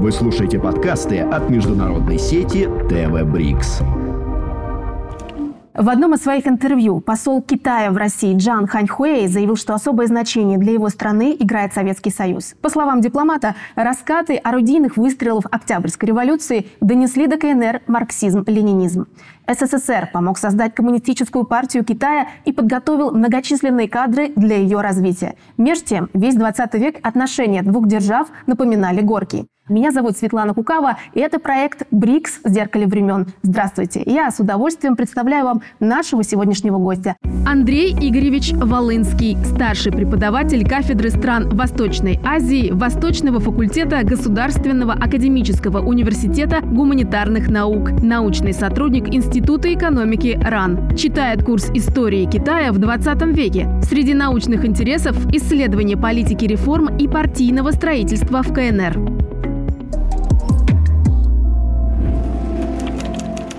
Вы слушаете подкасты от международной сети ТВ Брикс. В одном из своих интервью посол Китая в России Джан Ханьхуэй заявил, что особое значение для его страны играет Советский Союз. По словам дипломата, раскаты орудийных выстрелов Октябрьской революции донесли до КНР марксизм-ленинизм. СССР помог создать коммунистическую партию Китая и подготовил многочисленные кадры для ее развития. Между тем, весь 20 век отношения двух держав напоминали горки. Меня зовут Светлана Кукава, и это проект «БРИКС. Зеркале времен». Здравствуйте. Я с удовольствием представляю вам нашего сегодняшнего гостя. Андрей Игоревич Волынский, старший преподаватель кафедры стран Восточной Азии Восточного факультета Государственного академического университета гуманитарных наук, научный сотрудник Института экономики РАН. Читает курс истории Китая в 20 веке. Среди научных интересов – исследование политики реформ и партийного строительства в КНР.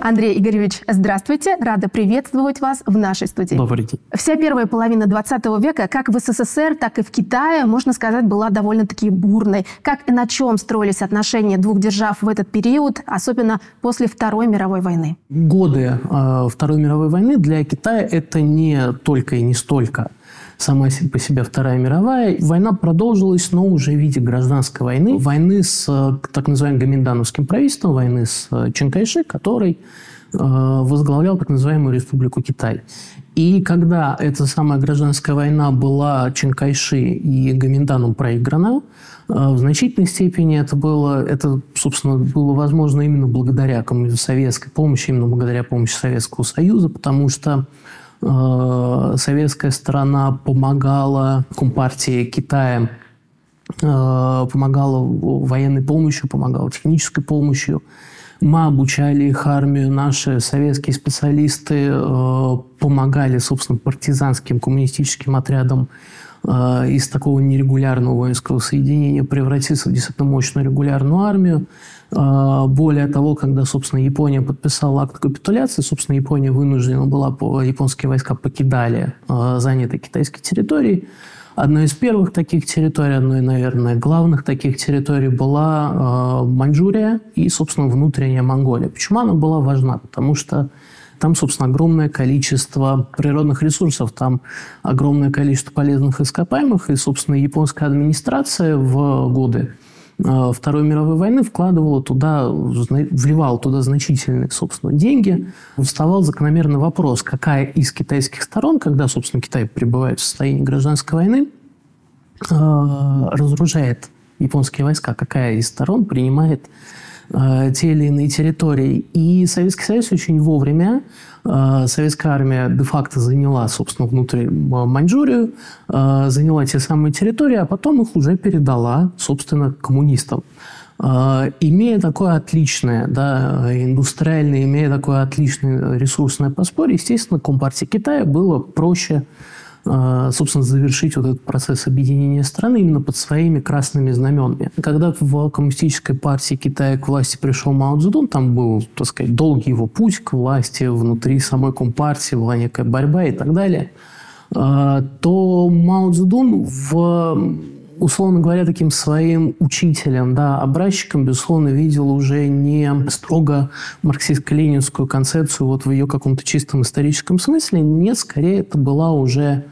Андрей Игоревич, здравствуйте. Рада приветствовать вас в нашей студии. Добрый день. Вся первая половина 20 века, как в СССР, так и в Китае, можно сказать, была довольно-таки бурной. Как и на чем строились отношения двух держав в этот период, особенно после Второй мировой войны? Годы э, Второй мировой войны для Китая это не только и не столько сама по себе Вторая мировая. Война продолжилась, но уже в виде гражданской войны. Войны с э, так называемым гоминдановским правительством, войны с э, Чен Кайши, который э, возглавлял так называемую Республику Китай. И когда эта самая гражданская война была Чен Кайши и Гоминданом проиграна, в значительной степени это было, это, собственно, было возможно именно благодаря советской помощи, именно благодаря помощи Советского Союза, потому что советская сторона помогала Компартии Китая, э, помогала военной помощью, помогала технической помощью. Мы обучали их армию, наши советские специалисты э, помогали, собственно, партизанским коммунистическим отрядам из такого нерегулярного воинского соединения превратиться в действительно мощную регулярную армию. А, более того, когда, собственно, Япония подписала акт капитуляции, собственно, Япония вынуждена была, японские войска покидали а, занятые китайские территории. Одной из первых таких территорий, одной, наверное, главных таких территорий была Маньчжурия и, собственно, внутренняя Монголия. Почему она была важна? Потому что там, собственно, огромное количество природных ресурсов, там огромное количество полезных ископаемых, и, собственно, японская администрация в годы Э, Второй мировой войны вкладывала туда, вливал туда значительные, собственно, деньги. Вставал закономерный вопрос, какая из китайских сторон, когда, собственно, Китай пребывает в состоянии гражданской войны, э, разоружает японские войска, какая из сторон принимает э, те или иные территории. И Советский Союз очень вовремя Э, советская армия де-факто заняла, собственно, внутри Маньчжурию, э, заняла те самые территории, а потом их уже передала, собственно, коммунистам. Э, имея такое отличное, да, индустриальное, имея такое отличное ресурсное подспорье, естественно, Компартии Китая было проще собственно, завершить вот этот процесс объединения страны именно под своими красными знаменами. Когда в коммунистической партии Китая к власти пришел Мао Цзэдун, там был, так сказать, долгий его путь к власти, внутри самой компартии была некая борьба и так далее, а, то Мао Цзэдун в условно говоря, таким своим учителем, да, образчиком, безусловно, видел уже не строго марксистско-ленинскую концепцию вот в ее каком-то чистом историческом смысле, нет, скорее это была уже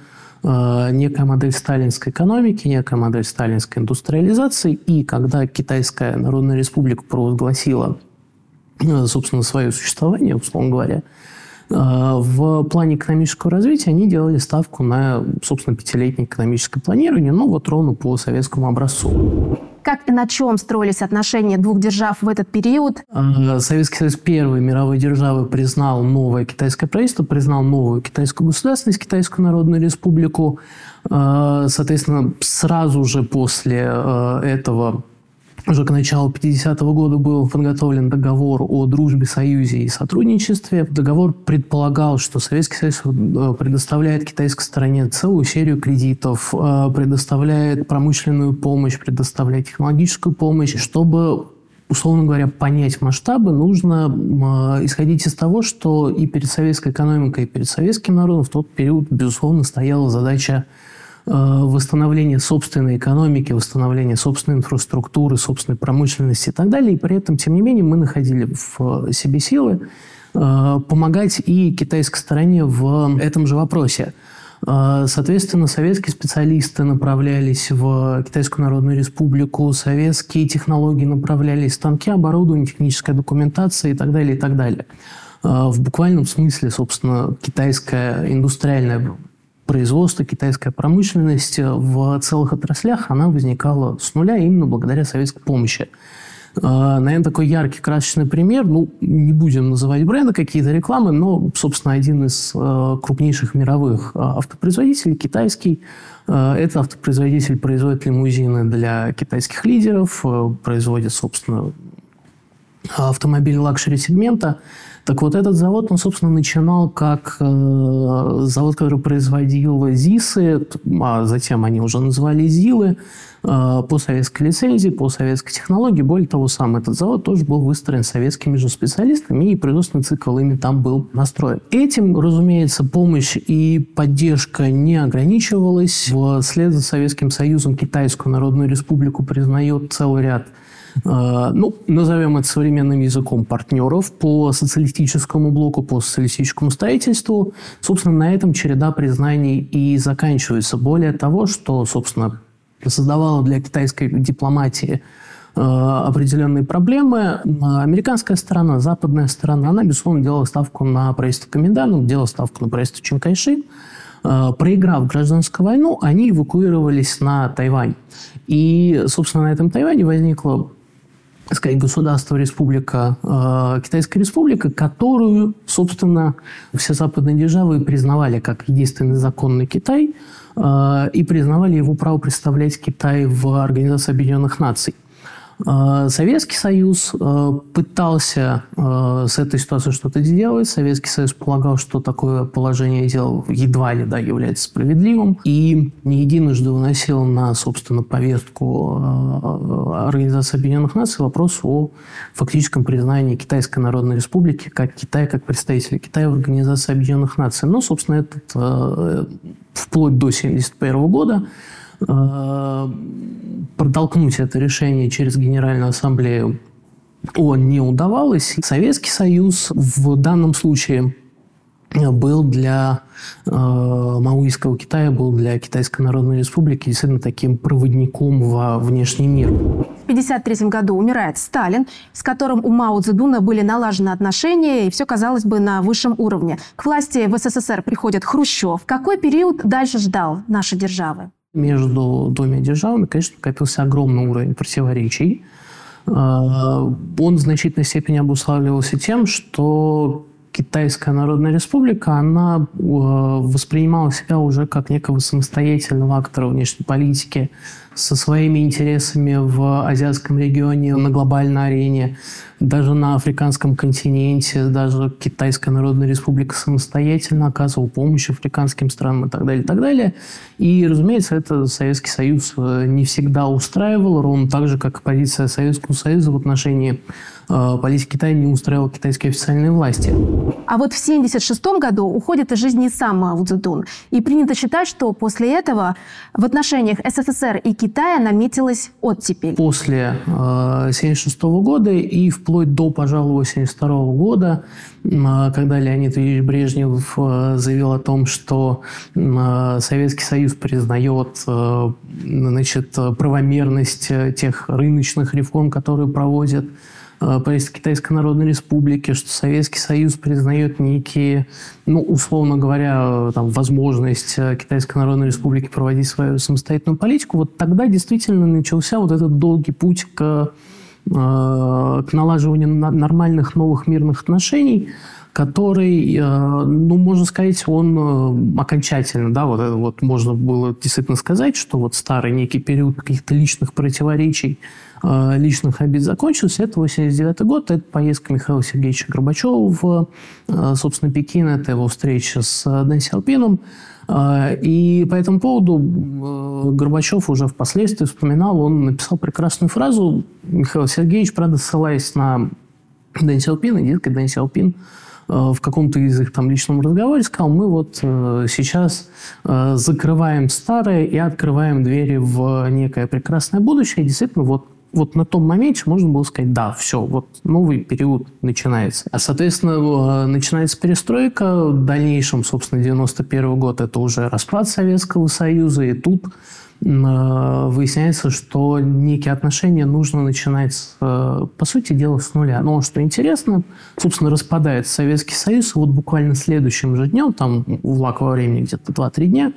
э, некая модель сталинской экономики, некая модель сталинской индустриализации. И когда Китайская Народная Республика провозгласила, э, собственно, свое существование, условно говоря, в плане экономического развития они делали ставку на, собственно, пятилетнее экономическое планирование, ну вот ровно по советскому образцу. Как и на чем строились отношения двух держав в этот период? Э, Советский Союз первой мировой державы признал новое китайское правительство, признал новую китайскую государственность, Китайскую Народную Республику. Э, соответственно, сразу же после этого уже к началу 50-го года был подготовлен договор о дружбе, союзе и сотрудничестве. Договор предполагал, что Советский Союз э, предоставляет китайской стороне целую серию кредитов, э, предоставляет промышленную помощь, предоставляет технологическую помощь, чтобы условно говоря, понять масштабы, нужно э, исходить из того, что и перед советской экономикой, и перед советским народом в тот период, безусловно, стояла задача восстановление собственной экономики, восстановление собственной инфраструктуры, собственной промышленности и так далее. И при этом, тем не менее, мы находили в себе силы помогать и китайской стороне в этом же вопросе. Соответственно, советские специалисты направлялись в Китайскую Народную Республику, советские технологии направлялись, станки, оборудование, техническая документация и так далее, и так далее. В буквальном смысле, собственно, китайское индустриальное производство, китайская промышленность в целых отраслях, она возникала с нуля именно благодаря советской помощи. А, наверное, такой яркий, красочный пример. Ну, не будем называть бренды, какие-то рекламы, но, собственно, один из а, крупнейших мировых автопроизводителей, китайский. Это автопроизводитель производит лимузины для китайских лидеров, производит, собственно, автомобили luxury -сегмента. Так вот, этот завод, он, собственно, начинал как э, завод, который производил ЗИСы, а затем они уже называли ЗИЛы, э, по советской лицензии, по советской технологии. Более того, сам этот завод тоже был выстроен советскими же специалистами, и производственный цикл ими там был настроен. Этим, разумеется, помощь и поддержка не ограничивалась. Вслед за Советским Союзом Китайскую Народную Республику признает целый ряд ну, назовем это современным языком, партнеров по социалистическому блоку, по социалистическому строительству. Собственно, на этом череда признаний и заканчивается. Более того, что, собственно, создавало для китайской дипломатии э, определенные проблемы. Американская сторона, западная сторона, она, безусловно, делала ставку на правительство Коминдану, делала ставку на правительство Чинкайши. Э, проиграв гражданскую войну, они эвакуировались на Тайвань. И, собственно, на этом Тайване возникла так сказать, государство, республика, э, Китайская республика, которую, собственно, все западные державы признавали как единственный законный Китай э, и признавали его право представлять Китай в Организации Объединенных Наций. А, Советский Союз а, пытался а, с этой ситуацией что-то сделать. Советский Союз полагал, что такое положение дел едва ли да, является справедливым. И не единожды выносил на, собственно, повестку Организации Объединенных Наций вопрос о фактическом признании Китайской Народной Республики как Китая, как представителя Китая в Организации Объединенных Наций. Но, собственно, этот вплоть до 1971 года протолкнуть это решение через Генеральную Ассамблею ООН не удавалось. Советский Союз в данном случае был для э, Маоистского Китая, был для Китайской Народной Республики действительно таким проводником во внешний мир. В 1953 году умирает Сталин, с которым у Мао Цзэдуна были налажены отношения, и все, казалось бы, на высшем уровне. К власти в СССР приходит Хрущев. Какой период дальше ждал нашей державы? Между двумя державами, конечно, накопился огромный уровень противоречий. А, он в значительной степени обуславливался тем, что Китайская Народная Республика, она э, воспринимала себя уже как некого самостоятельного актора внешней политики со своими интересами в азиатском регионе, на глобальной арене, даже на африканском континенте, даже Китайская Народная Республика самостоятельно оказывала помощь африканским странам и так далее, и так далее. И, разумеется, это Советский Союз э, не всегда устраивал, ровно так же, как и позиция Советского Союза в отношении политики Китая не устраивала китайские официальные власти. А вот в 1976 году уходит из жизни сам Мао Цзэдун. И принято считать, что после этого в отношениях СССР и Китая наметилась оттепель. После 1976 э, года и вплоть до, пожалуй, 1982 года, э, когда Леонид Ильич Брежнев э, заявил о том, что Советский Союз признает значит, правомерность тех рыночных реформ, которые проводят правительство Китайской Народной Республики, что Советский Союз признает некие, ну, условно говоря, там, возможность э, Китайской Народной Республики проводить свою самостоятельную политику, вот тогда действительно начался вот этот долгий путь к, э, к налаживанию нормальных новых мирных отношений, который, ну, можно сказать, он окончательно, да, вот, вот можно было действительно сказать, что вот старый некий период каких-то личных противоречий, Э, личных обид закончился. Это 89 год, это поездка Михаила Сергеевича Горбачева в, э, собственно, Пекин, это его встреча с Дэн Сяопином. Э, и по этому поводу Горбачев уже впоследствии вспоминал, он написал прекрасную фразу, Михаил Сергеевич, правда, ссылаясь на Дэн Сяопина, дескать, Дэн Сяопин в каком-то из их там личном разговоре сказал, мы вот сейчас закрываем старое и открываем двери в некое прекрасное будущее. И действительно, вот вот на том моменте можно было сказать, да, все, вот новый период начинается. А, соответственно, начинается перестройка. В дальнейшем, собственно, 91 год – это уже распад Советского Союза, и тут Э, выясняется, что некие отношения нужно начинать, э, по сути дела, с нуля. Но что интересно, собственно, распадается Советский Союз, вот буквально следующим же днем, там в лаковое времени где-то 2-3 дня,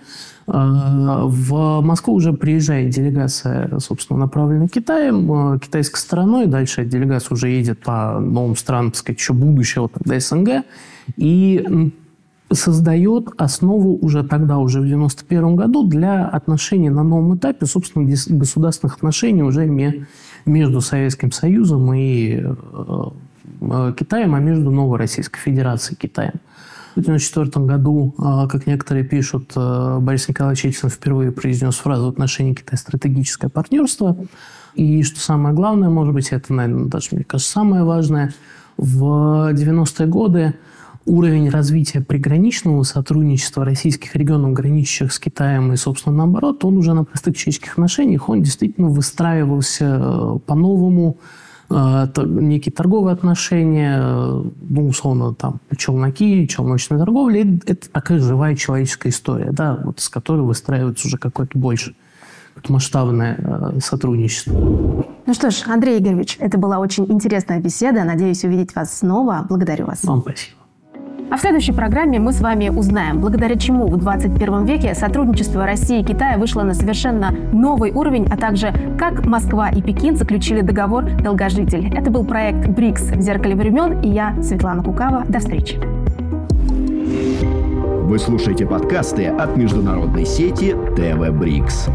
э, в Москву уже приезжает делегация, собственно, направленная Китаем, китайской стороной. Дальше делегация уже едет по новым странам, так сказать, еще будущего тогда СНГ. И создает основу уже тогда, уже в 91 году, для отношений на новом этапе, собственно, государственных отношений уже между Советским Союзом и э, Китаем, а между Новой Российской Федерацией и Китаем. В 1994 году, э, как некоторые пишут, э, Борис Николаевич Ельцин впервые произнес фразу в Китая «стратегическое партнерство». И что самое главное, может быть, это, наверное, даже, мне кажется, самое важное, в 90-е годы уровень развития приграничного сотрудничества российских регионов, граничащих с Китаем, и, собственно, наоборот, он уже на простых человеческих отношениях, он действительно выстраивался э, по-новому, э, некие торговые отношения, э, ну, условно, там, челноки, челночная торговля, это такая живая человеческая история, да, вот, с которой выстраивается уже какое-то больше масштабное сотрудничество. Ну что ж, Андрей Игоревич, это была очень интересная беседа. Надеюсь увидеть вас снова. Благодарю вас. Вам спасибо. А в следующей программе мы с вами узнаем, благодаря чему в 21 веке сотрудничество России и Китая вышло на совершенно новый уровень, а также как Москва и Пекин заключили договор «Долгожитель». Это был проект «БРИКС. В зеркале времен» и я, Светлана Кукава. До встречи. Вы слушаете подкасты от международной сети ТВ «Брикс».